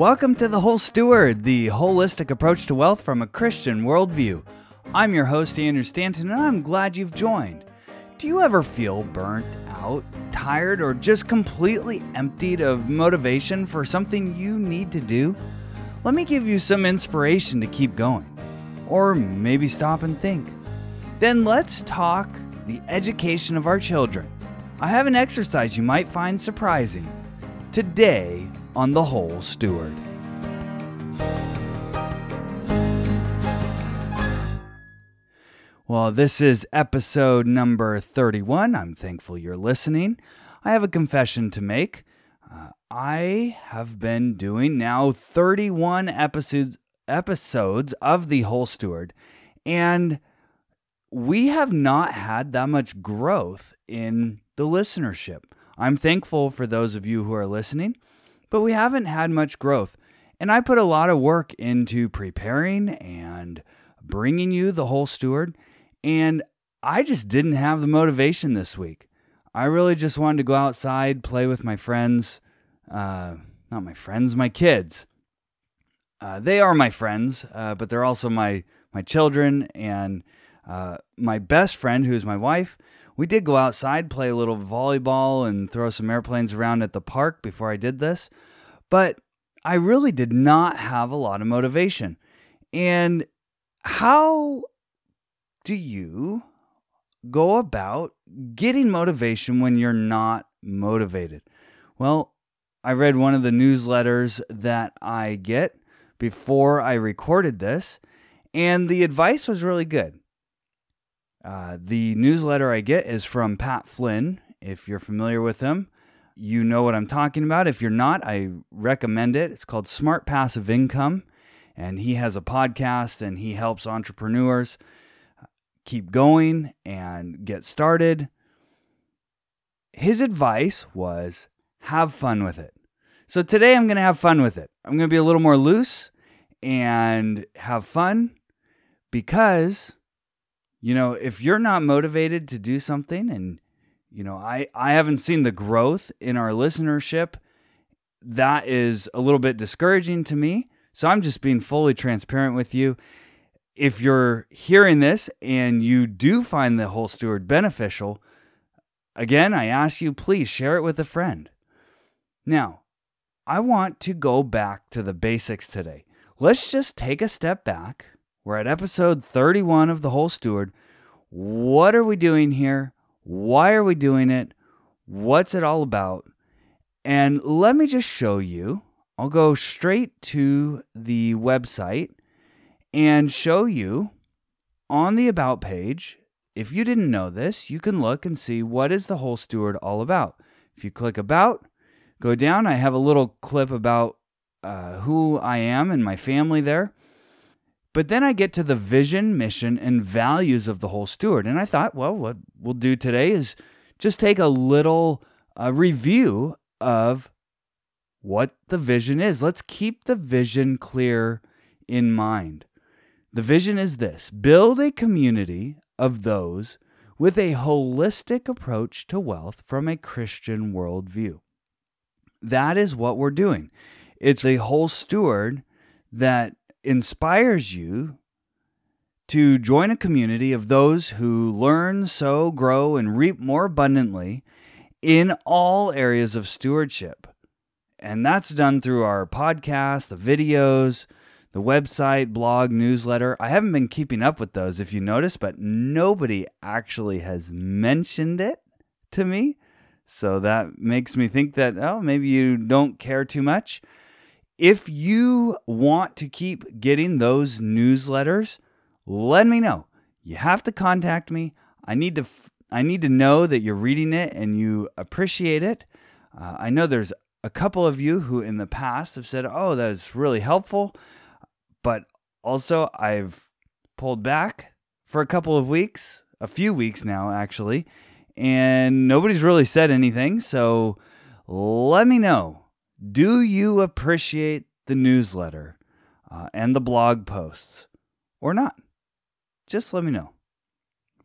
Welcome to The Whole Steward, the holistic approach to wealth from a Christian worldview. I'm your host, Andrew Stanton, and I'm glad you've joined. Do you ever feel burnt out, tired, or just completely emptied of motivation for something you need to do? Let me give you some inspiration to keep going. Or maybe stop and think. Then let's talk the education of our children. I have an exercise you might find surprising. Today on The Whole Steward. Well, this is episode number 31. I'm thankful you're listening. I have a confession to make. Uh, I have been doing now 31 episodes episodes of The Whole Steward, and we have not had that much growth in the listenership. I'm thankful for those of you who are listening, but we haven't had much growth. And I put a lot of work into preparing and bringing you the whole steward. And I just didn't have the motivation this week. I really just wanted to go outside, play with my friends. Uh, not my friends, my kids. Uh, they are my friends, uh, but they're also my my children and uh, my best friend, who is my wife. We did go outside, play a little volleyball, and throw some airplanes around at the park before I did this, but I really did not have a lot of motivation. And how do you go about getting motivation when you're not motivated? Well, I read one of the newsletters that I get before I recorded this, and the advice was really good. Uh, the newsletter I get is from Pat Flynn. If you're familiar with him, you know what I'm talking about. If you're not, I recommend it. It's called Smart Passive Income, and he has a podcast and he helps entrepreneurs keep going and get started. His advice was have fun with it. So today I'm going to have fun with it. I'm going to be a little more loose and have fun because you know, if you're not motivated to do something and you know, I I haven't seen the growth in our listenership, that is a little bit discouraging to me. So I'm just being fully transparent with you. If you're hearing this and you do find the whole steward beneficial, again, I ask you please share it with a friend. Now, I want to go back to the basics today. Let's just take a step back we're at episode 31 of The Whole Steward. What are we doing here? Why are we doing it? What's it all about? And let me just show you. I'll go straight to the website and show you on the About page. If you didn't know this, you can look and see what is The Whole Steward all about. If you click About, go down, I have a little clip about uh, who I am and my family there. But then I get to the vision, mission, and values of the whole steward. And I thought, well, what we'll do today is just take a little uh, review of what the vision is. Let's keep the vision clear in mind. The vision is this build a community of those with a holistic approach to wealth from a Christian worldview. That is what we're doing. It's a whole steward that inspires you to join a community of those who learn, sow, grow, and reap more abundantly in all areas of stewardship. And that's done through our podcast, the videos, the website, blog, newsletter. I haven't been keeping up with those, if you notice, but nobody actually has mentioned it to me. So that makes me think that, oh, maybe you don't care too much. If you want to keep getting those newsletters, let me know. You have to contact me. I need to I need to know that you're reading it and you appreciate it. Uh, I know there's a couple of you who in the past have said, "Oh, that's really helpful," but also I've pulled back for a couple of weeks, a few weeks now actually, and nobody's really said anything. So let me know do you appreciate the newsletter uh, and the blog posts or not? Just let me know.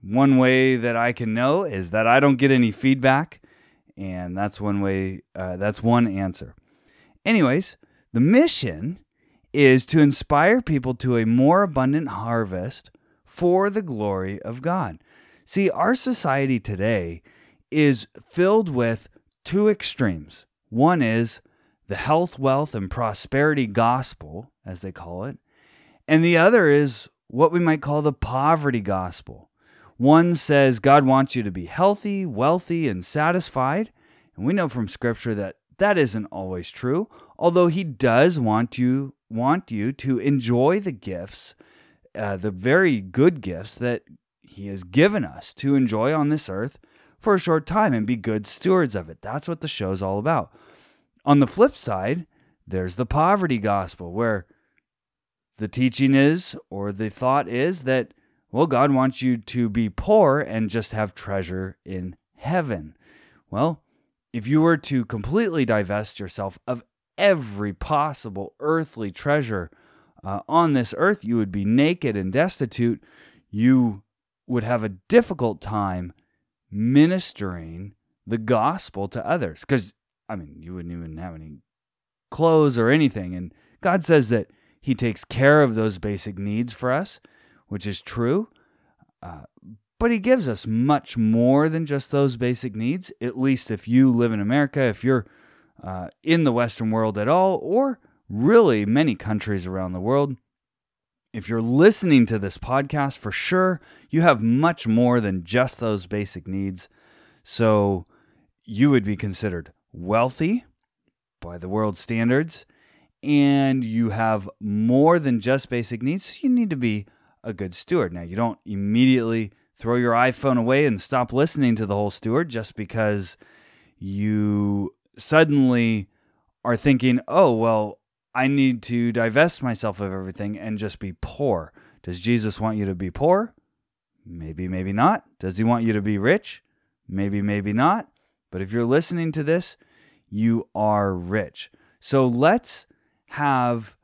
One way that I can know is that I don't get any feedback, and that's one way, uh, that's one answer. Anyways, The mission is to inspire people to a more abundant harvest for the glory of God. See, our society today is filled with two extremes. One is the health, wealth, and prosperity gospel, as they call it, and the other is what we might call the poverty gospel. One says God wants you to be healthy, wealthy, and satisfied. And we know from scripture that that isn't always true, although he does want you want you to enjoy the gifts, uh, the very good gifts that he has given us to enjoy on this earth for a short time and be good stewards of it. That's what the show's all about. On the flip side, there's the poverty gospel where the teaching is or the thought is that well God wants you to be poor and just have treasure in heaven. Well, if you were to completely divest yourself of every possible earthly treasure uh, on this earth, you would be naked and destitute. You would have a difficult time ministering the gospel to others because, I mean, you wouldn't even have any clothes or anything. And God says that He takes care of those basic needs for us, which is true. Uh, but he gives us much more than just those basic needs, at least if you live in America, if you're uh, in the Western world at all, or really many countries around the world. If you're listening to this podcast, for sure, you have much more than just those basic needs. So you would be considered wealthy by the world standards, and you have more than just basic needs. You need to be a good steward. Now, you don't immediately throw your iPhone away and stop listening to the whole steward just because you suddenly are thinking, oh, well, I need to divest myself of everything and just be poor. Does Jesus want you to be poor? Maybe, maybe not. Does he want you to be rich? Maybe, maybe not. But if you're listening to this, you are rich. So let's have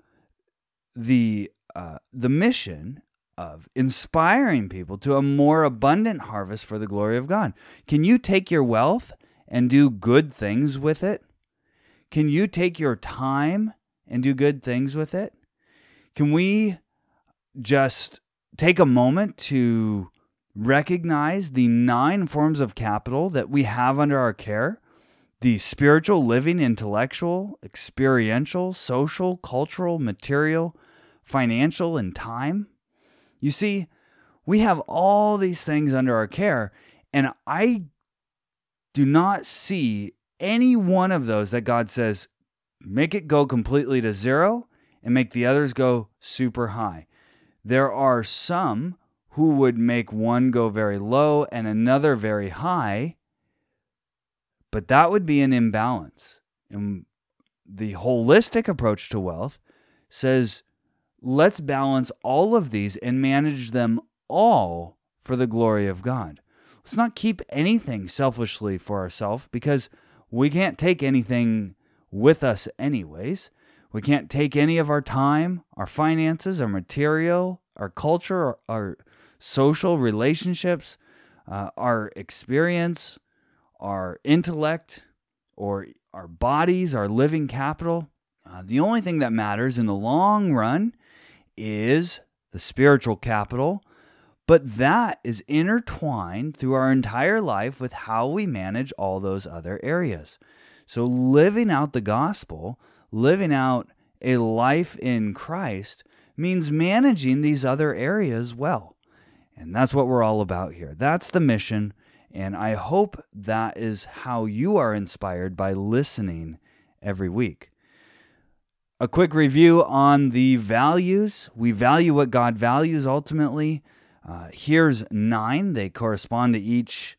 the uh, the mission of inspiring people to a more abundant harvest for the glory of God. Can you take your wealth and do good things with it? Can you take your time and do good things with it? Can we just take a moment to recognize the nine forms of capital that we have under our care? The spiritual, living, intellectual, experiential, social, cultural, material, financial, and time. You see, we have all these things under our care, and I do not see any one of those that God says, make it go completely to zero and make the others go super high. There are some who would make one go very low and another very high, but that would be an imbalance. And the holistic approach to wealth says let's balance all of these and manage them all for the glory of God. Let's not keep anything selfishly for ourselves because we can't take anything with us, anyways. We can't take any of our time, our finances, our material, our culture, our, social relationships, uh, our experience, our intellect, or our bodies, our living capital. Uh, the only thing that matters in the long run is the spiritual capital, but that is intertwined through our entire life with how we manage all those other areas. So, living out the gospel, living out a life in Christ, means managing these other areas well. And that's what we're all about here. That's the mission. And I hope that is how you are inspired by listening every week. A quick review on the values. We value what God values ultimately. Uh, here's nine. They correspond to each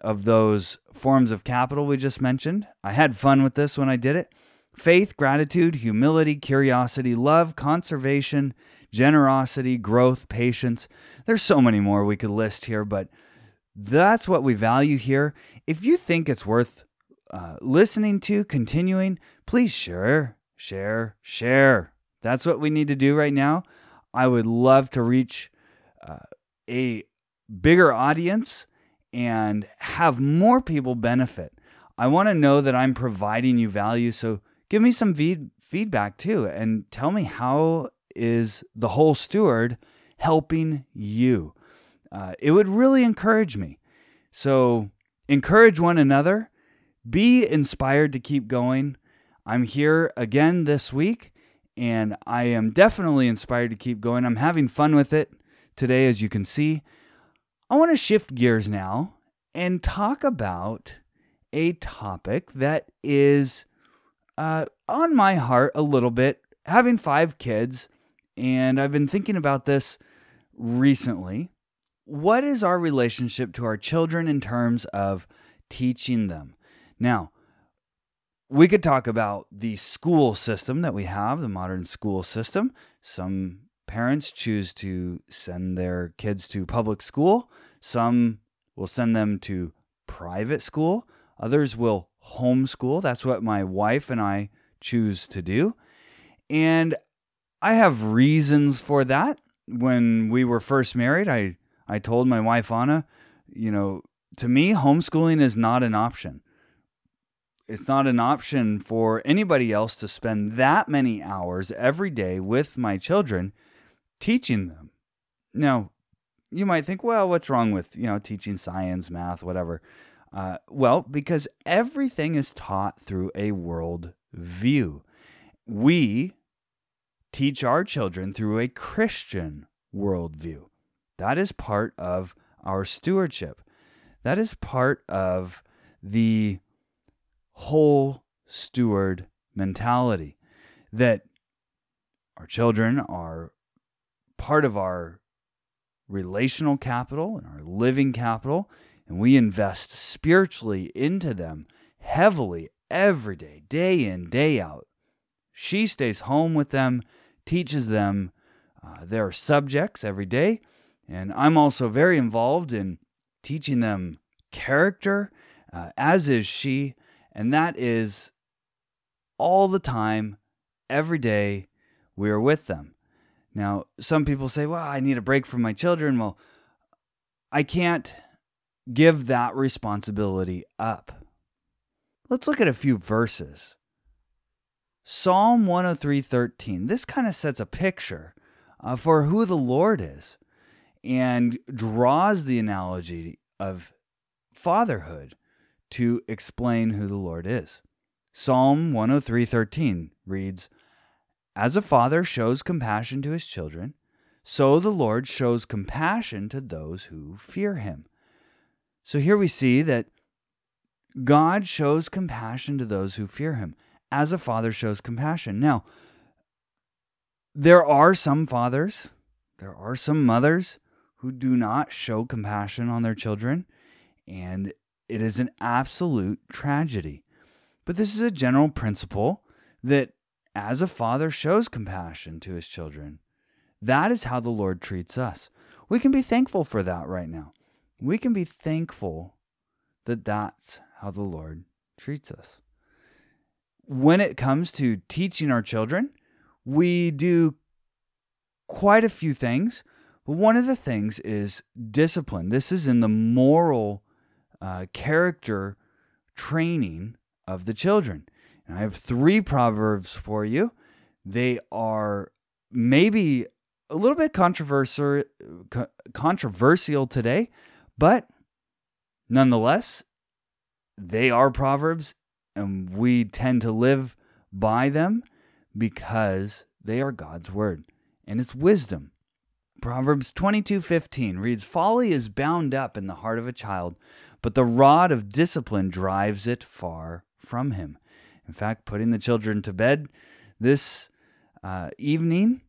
of those forms of capital we just mentioned. I had fun with this when I did it faith, gratitude, humility, curiosity, love, conservation, generosity, growth, patience. There's so many more we could list here, but that's what we value here. If you think it's worth uh, listening to, continuing, please share share, share. That's what we need to do right now. I would love to reach uh, a bigger audience and have more people benefit. I want to know that I'm providing you value. So give me some feed, feedback too and tell me how is the whole steward helping you. Uh, it would really encourage me. So encourage one another. Be inspired to keep going. I'm here again this week, and I am definitely inspired to keep going. I'm having fun with it today, as you can see. I want to shift gears now and talk about a topic that is uh, on my heart a little bit. Having five kids, and I've been thinking about this recently. What is our relationship to our children in terms of teaching them? Now, we could talk about the school system that we have, the modern school system. Some parents choose to send their kids to public school, some will send them to private school, others will homeschool. That's what my wife and I choose to do. And I have reasons for that. When we were first married, I, I told my wife, Anna, you know, to me, homeschooling is not an option. It's not an option for anybody else to spend that many hours every day with my children teaching them. Now, you might think, well, what's wrong with, you know, teaching science, math, whatever? Uh, well, because everything is taught through a world view. We teach our children through a Christian worldview. That is part of our stewardship. That is part of the whole steward mentality that our children are part of our relational capital and our living capital, and we invest spiritually into them heavily every day, day in, day out. She stays home with them, teaches them uh, their subjects every day, and I'm also very involved in teaching them character, uh, as is she, and that is all the time, every day, we are with them. Now, some people say, well, I need a break from my children. Well, I can't give that responsibility up. Let's look at a few verses. Psalm 103:13. This kind of sets a picture uh, for who the Lord is and draws the analogy of fatherhood to explain who the Lord is. Psalm 103:13 reads, "As a father shows compassion to his children, so the Lord shows compassion to those who fear him." So here we see that God shows compassion to those who fear him, as a father shows compassion. Now, there are some fathers, there are some mothers who do not show compassion on their children, and it is an absolute tragedy. But this is a general principle that as a father shows compassion to his children, that is how the Lord treats us. We can be thankful for that right now. We can be thankful that that's how the Lord treats us. When it comes to teaching our children, we do quite a few things. But one of the things is discipline. This is in the moral uh, character training of the children. And I have three proverbs for you. They are maybe a little bit controversial, controversial today, but nonetheless, they are proverbs, and we tend to live by them because they are God's word and it's wisdom. Proverbs 22:15 reads folly is bound up in the heart of a child but the rod of discipline drives it far from him. In fact, putting the children to bed this uh, evening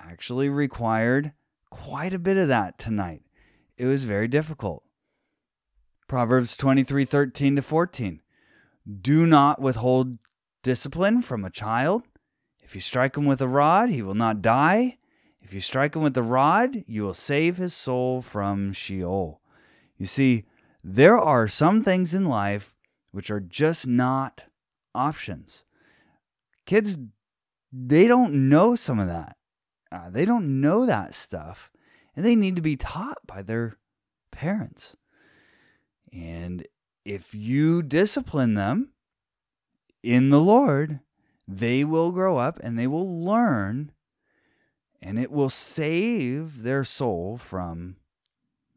actually required quite a bit of that tonight. It was very difficult. Proverbs 23 13 to 14. Do not withhold discipline from a child. If you strike him with a rod, he will not die. If you strike him with the rod, you will save his soul from Sheol. You see, there are some things in life which are just not options. Kids, they don't know some of that. Uh, they don't know that stuff, and they need to be taught by their parents. And if you discipline them, in the Lord, they will grow up and they will learn, and it will save their soul from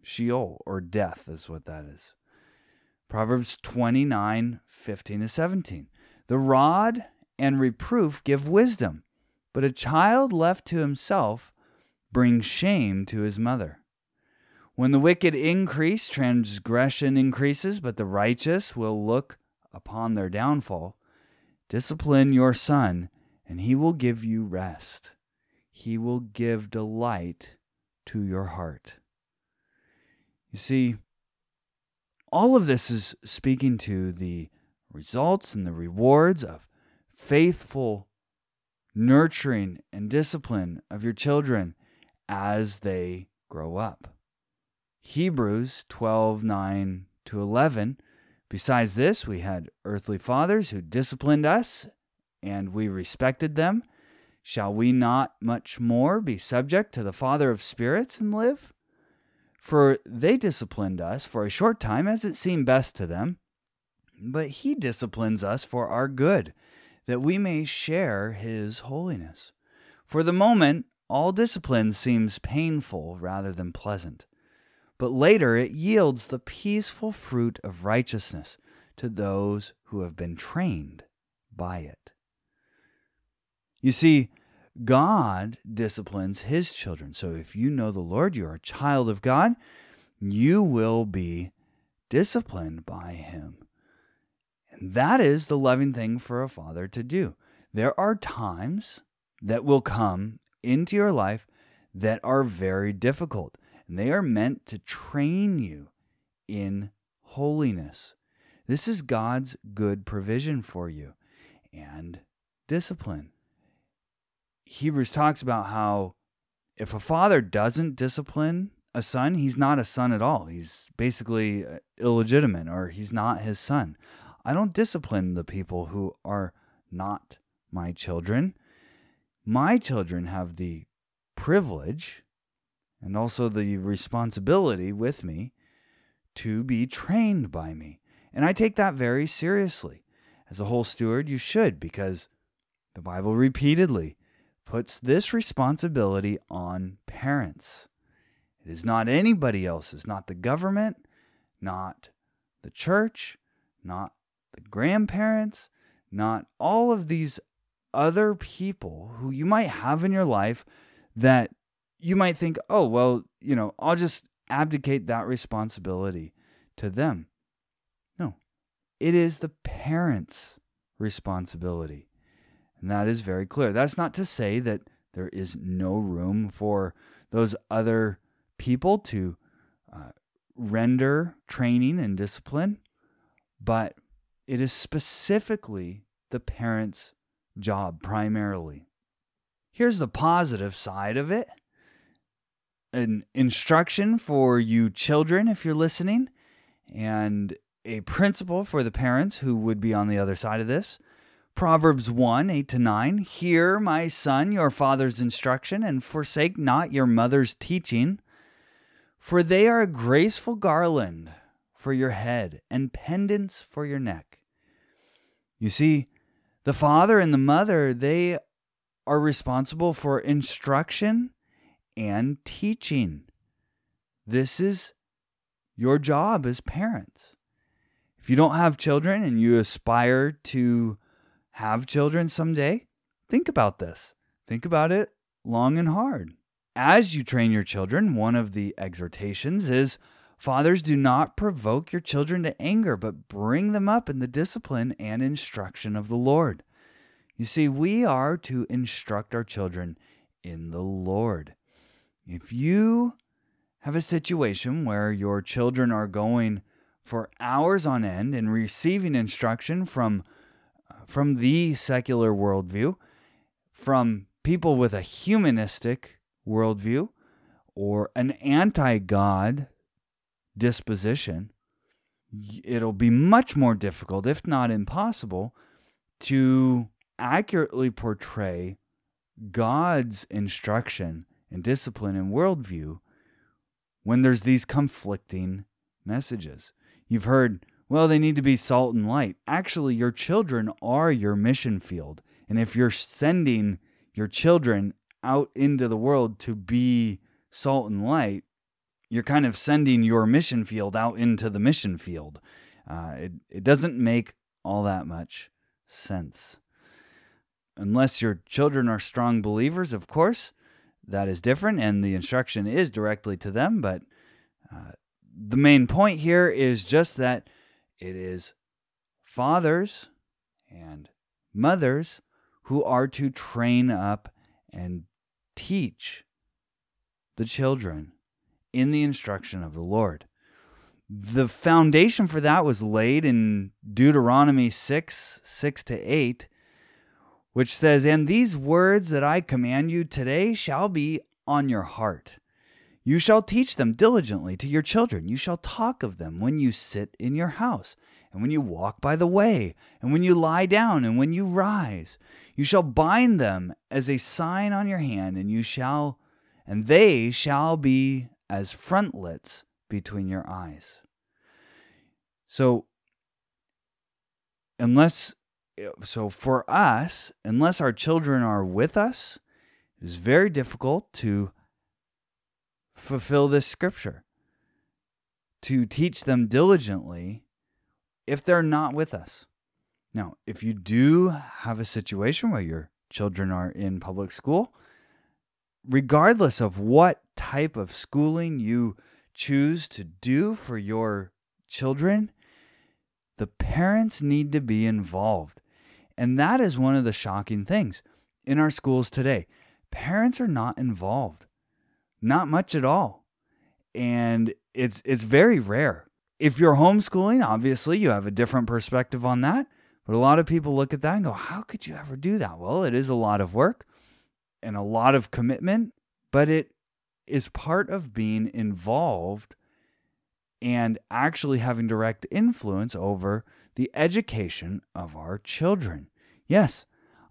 Sheol or death, is what that is. Proverbs 29 15 to 17. The rod and reproof give wisdom, but a child left to himself brings shame to his mother. When the wicked increase, transgression increases, but the righteous will look upon their downfall. Discipline your son, and he will give you rest. He will give delight to your heart. You see, all of this is speaking to the results and the rewards of faithful nurturing and discipline of your children as they grow up. Hebrews 12 9 to 11. Besides this, we had earthly fathers who disciplined us, and we respected them. Shall we not much more be subject to the Father of spirits and live? For they disciplined us for a short time as it seemed best to them, but he disciplines us for our good, that we may share his holiness. For the moment, all discipline seems painful rather than pleasant, but later it yields the peaceful fruit of righteousness to those who have been trained by it. You see, God disciplines his children. So if you know the Lord, you're a child of God, you will be disciplined by him. And that is the loving thing for a father to do. There are times that will come into your life that are very difficult, and they are meant to train you in holiness. This is God's good provision for you and discipline. Hebrews talks about how if a father doesn't discipline a son, he's not a son at all. He's basically uh, illegitimate or he's not his son. I don't discipline the people who are not my children. My children have the privilege and also the responsibility with me to be trained by me. And I take that very seriously. As a whole steward, you should, because the Bible repeatedly puts this responsibility on parents. It is not anybody else's, not the government, not the church, not the grandparents, not all of these other people who you might have in your life that you might think, oh, well, you know, I'll just abdicate that responsibility to them. No, it is the parents' responsibility. And that is very clear. That's not to say that there is no room for those other people to uh, render training and discipline, but it is specifically the parents' job primarily. Here's the positive side of it an instruction for you children, if you're listening, and a principle for the parents who would be on the other side of this. Proverbs 1 8 to 9. Hear, my son, your father's instruction, and forsake not your mother's teaching, for they are a graceful garland for your head and pendants for your neck. You see, the father and the mother, they are responsible for instruction and teaching. This is your job as parents. If you don't have children and you aspire to have children someday, think about this. Think about it long and hard. As you train your children, one of the exhortations is Fathers, do not provoke your children to anger, but bring them up in the discipline and instruction of the Lord. You see, we are to instruct our children in the Lord. If you have a situation where your children are going for hours on end and receiving instruction from from the secular worldview, from people with a humanistic worldview, or an anti God disposition, it'll be much more difficult, if not impossible, to accurately portray God's instruction and discipline and worldview when there's these conflicting messages. You've heard well, they need to be salt and light. Actually, your children are your mission field. And if you're sending your children out into the world to be salt and light, you're kind of sending your mission field out into the mission field. Uh, it, it doesn't make all that much sense. Unless your children are strong believers, of course, that is different, and the instruction is directly to them. But uh, the main point here is just that it is fathers and mothers who are to train up and teach the children in the instruction of the Lord. The foundation for that was laid in Deuteronomy 6 6 to 8, which says, And these words that I command you today shall be on your heart. You shall teach them diligently to your children. You shall talk of them when you sit in your house, and when you walk by the way, and when you lie down, and when you rise. You shall bind them as a sign on your hand, and you shall, and they shall be as frontlets between your eyes. So, unless, so for us, unless our children are with us, it is very difficult to fulfill this scripture, to teach them diligently if they're not with us. Now, if you do have a situation where your children are in public school, regardless of what type of schooling you choose to do for your children, the parents need to be involved. And that is one of the shocking things in our schools today. Parents are not involved. Not much at all. And it's it's very rare. If you're homeschooling, obviously you have a different perspective on that. But a lot of people look at that and go, "How could you ever do that?" Well, it is a lot of work and a lot of commitment, but it is part of being involved and actually having direct influence over the education of our children. Yes,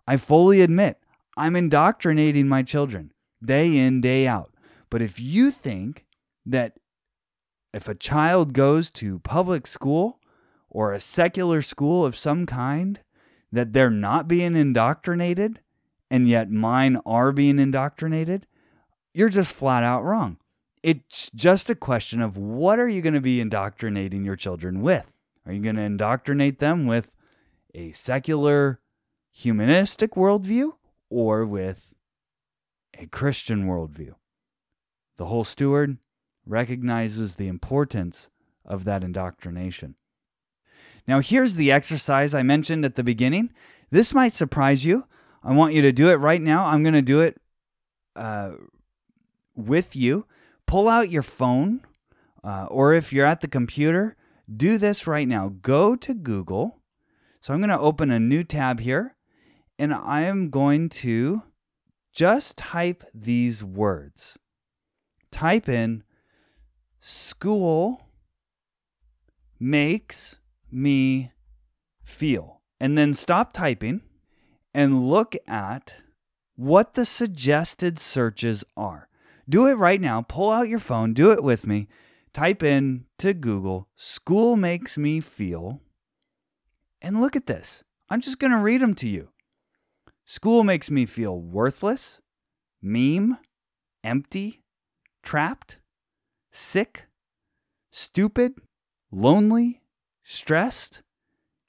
I fully admit I'm indoctrinating my children day in, day out. But if you think that if a child goes to public school or a secular school of some kind, that they're not being indoctrinated, and yet mine are being indoctrinated, you're just flat out wrong. It's just a question of what are you going to be indoctrinating your children with? Are you going to indoctrinate them with a secular, humanistic worldview or with a Christian worldview? The whole steward recognizes the importance of that indoctrination. Now, here's the exercise I mentioned at the beginning. This might surprise you. I want you to do it right now. I'm going to do it uh, with you. Pull out your phone, uh, or if you're at the computer, do this right now. Go to Google. So I'm going to open a new tab here, and I am going to just type these words type in school makes me feel. And then stop typing and look at what the suggested searches are. Do it right now. Pull out your phone, do it with me. Type in to Google, school makes me feel. And look at this. I'm just going to read them to you. School makes me feel worthless, meme, empty, trapped, sick, stupid, lonely, stressed,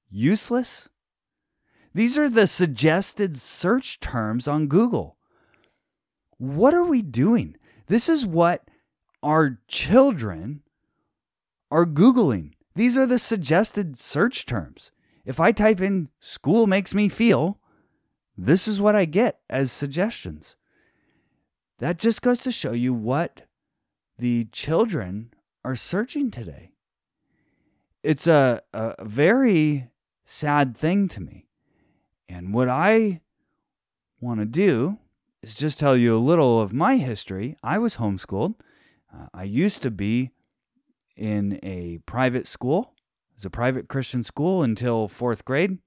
useless. These are the suggested search terms on Google. What are we doing? This is what our children are Googling. These are the suggested search terms. If I type in school makes me feel, this is what I get as suggestions. That just goes to show you what the children are searching today. It's a, a very sad thing to me. And what I want to do is just tell you a little of my history. I was homeschooled. Uh, I used to be in a private school. It was a private Christian school until fourth grade.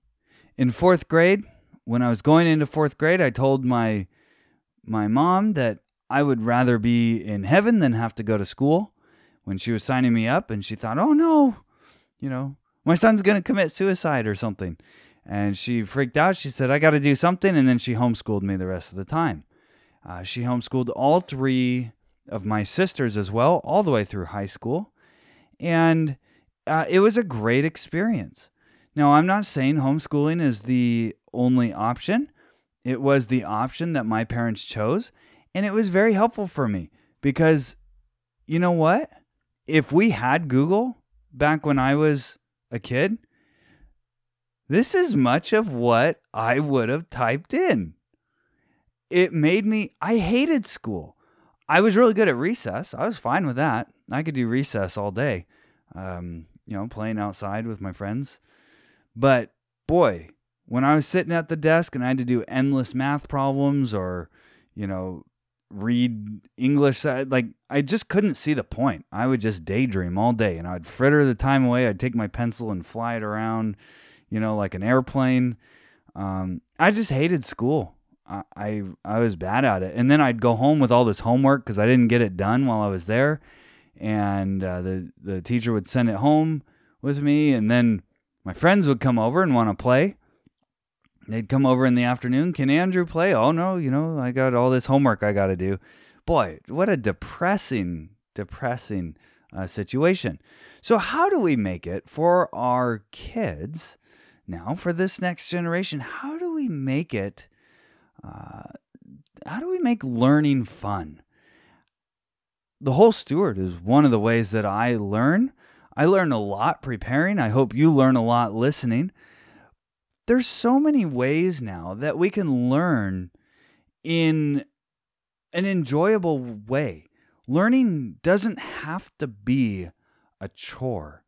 In fourth grade, when I was going into fourth grade, I told my my mom that I would rather be in heaven than have to go to school when she was signing me up and she thought, "Oh no, you know, My son's going to commit suicide or something. And she freaked out. She said, I got to do something. And then she homeschooled me the rest of the time. Uh, she homeschooled all three of my sisters as well, all the way through high school. And uh, it was a great experience. Now, I'm not saying homeschooling is the only option. It was the option that my parents chose. And it was very helpful for me because you know what? If we had Google back when I was a kid, this is much of what I would have typed in. It made me, I hated school. I was really good at recess. I was fine with that. I could do recess all day, um, you know, playing outside with my friends. But boy, when I was sitting at the desk and I had to do endless math problems or, you know, read English, like I just couldn't see the point. I would just daydream all day and I'd fritter the time away. I'd take my pencil and fly it around, you know, like an airplane. Um, I just hated school. I, I, I was bad at it. And then I'd go home with all this homework because I didn't get it done while I was there. And uh, the, the teacher would send it home with me. And then my friends would come over and want to play. They'd come over in the afternoon. Can Andrew play? Oh, no, you know, I got all this homework I got to do. Boy, what a depressing, depressing uh, situation. So, how do we make it for our kids now, for this next generation? How do we make it? Uh, how do we make learning fun? The whole steward is one of the ways that I learn. I learn a lot preparing. I hope you learn a lot listening there's so many ways now that we can learn in an enjoyable way. Learning doesn't have to be a chore.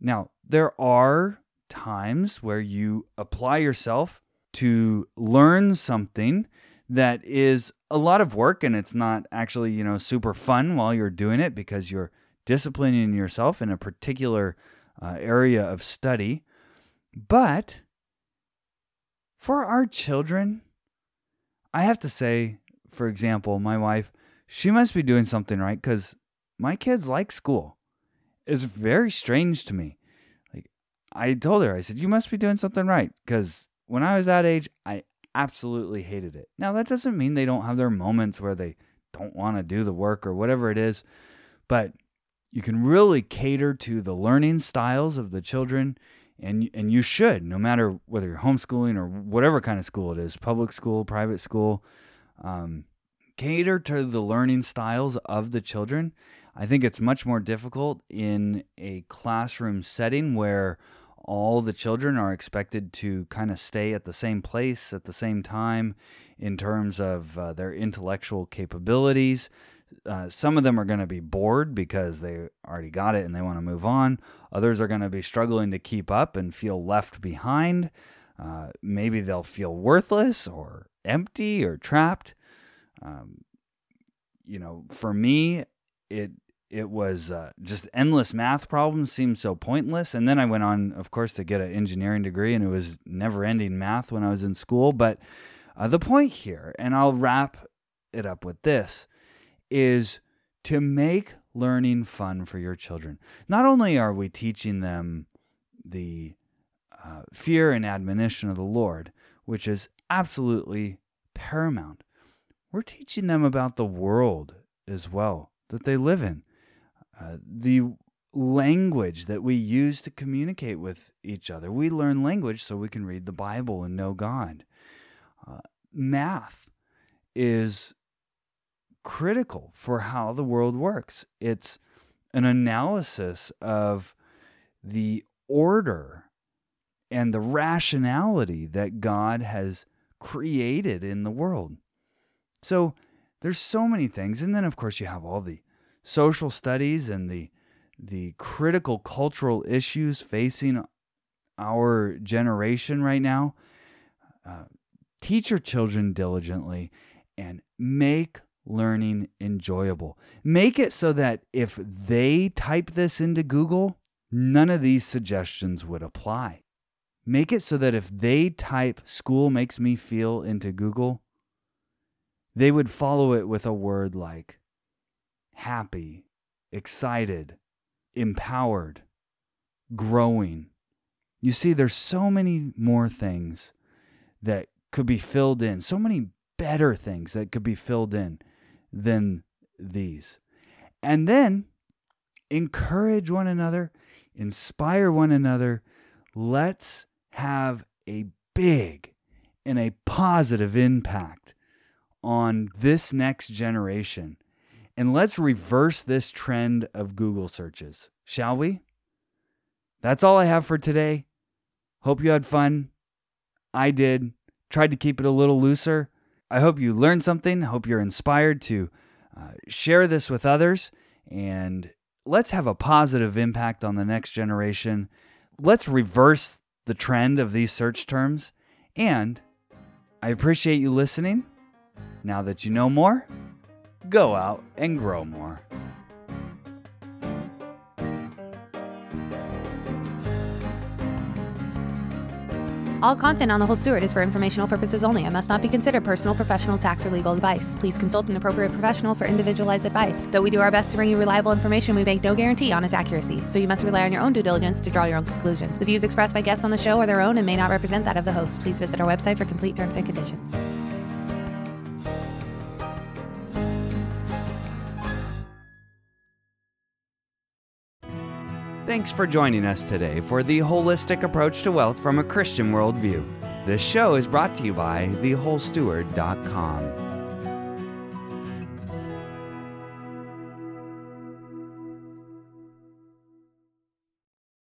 Now, there are times where you apply yourself to learn something that is a lot of work and it's not actually, you know, super fun while you're doing it because you're disciplining yourself in a particular uh, area of study. But for our children, I have to say, for example, my wife, she must be doing something right because my kids like school. It's very strange to me. Like I told her, I said, you must be doing something right because when I was that age, I absolutely hated it. Now that doesn't mean they don't have their moments where they don't want to do the work or whatever it is, but you can really cater to the learning styles of the children and and you should no matter whether you're homeschooling or whatever kind of school it is public school private school um, cater to the learning styles of the children. I think it's much more difficult in a classroom setting where all the children are expected to kind of stay at the same place at the same time in terms of uh, their intellectual capabilities uh, some of them are going to be bored because they already got it and they want to move on. Others are going to be struggling to keep up and feel left behind. Uh, maybe they'll feel worthless or empty or trapped. Um, you know, for me, it it was uh, just endless math problems seemed so pointless. And then I went on, of course, to get an engineering degree, and it was never ending math when I was in school. But uh, the point here, and I'll wrap it up with this is to make learning fun for your children. Not only are we teaching them the uh, fear and admonition of the Lord, which is absolutely paramount, we're teaching them about the world as well that they live in, uh, the language that we use to communicate with each other. We learn language so we can read the Bible and know God. Uh, math is critical for how the world works. It's an analysis of the order and the rationality that God has created in the world. So there's so many things and then of course you have all the social studies and the the critical cultural issues facing our generation right now. Uh, teach your children diligently and make learning enjoyable. Make it so that if they type this into Google, none of these suggestions would apply. Make it so that if they type school makes me feel into Google, they would follow it with a word like happy, excited, empowered, growing, You see, there's so many more things that could be filled in, so many better things that could be filled in than these. And then encourage one another, inspire one another. Let's have a big and a positive impact on this next generation. And let's reverse this trend of Google searches, shall we? That's all I have for today. Hope you had fun. I did. Tried to keep it a little looser. I hope you learned something. Hope you're inspired to uh, share this with others. And let's have a positive impact on the next generation. Let's reverse the trend of these search terms. And I appreciate you listening. Now that you know more, go out and grow more. All content on The Whole Steward is for informational purposes only and must not be considered personal, professional, tax, or legal advice. Please consult an appropriate professional for individualized advice. Though we do our best to bring you reliable information, we make no guarantee on its accuracy, so you must rely on your own due diligence to draw your own conclusions. The views expressed by guests on the show are their own and may not represent that of the host. Please visit our website for complete terms and conditions. Thanks for joining us today for the holistic approach to wealth from a Christian worldview. This show is brought to you by thewholesteward.com.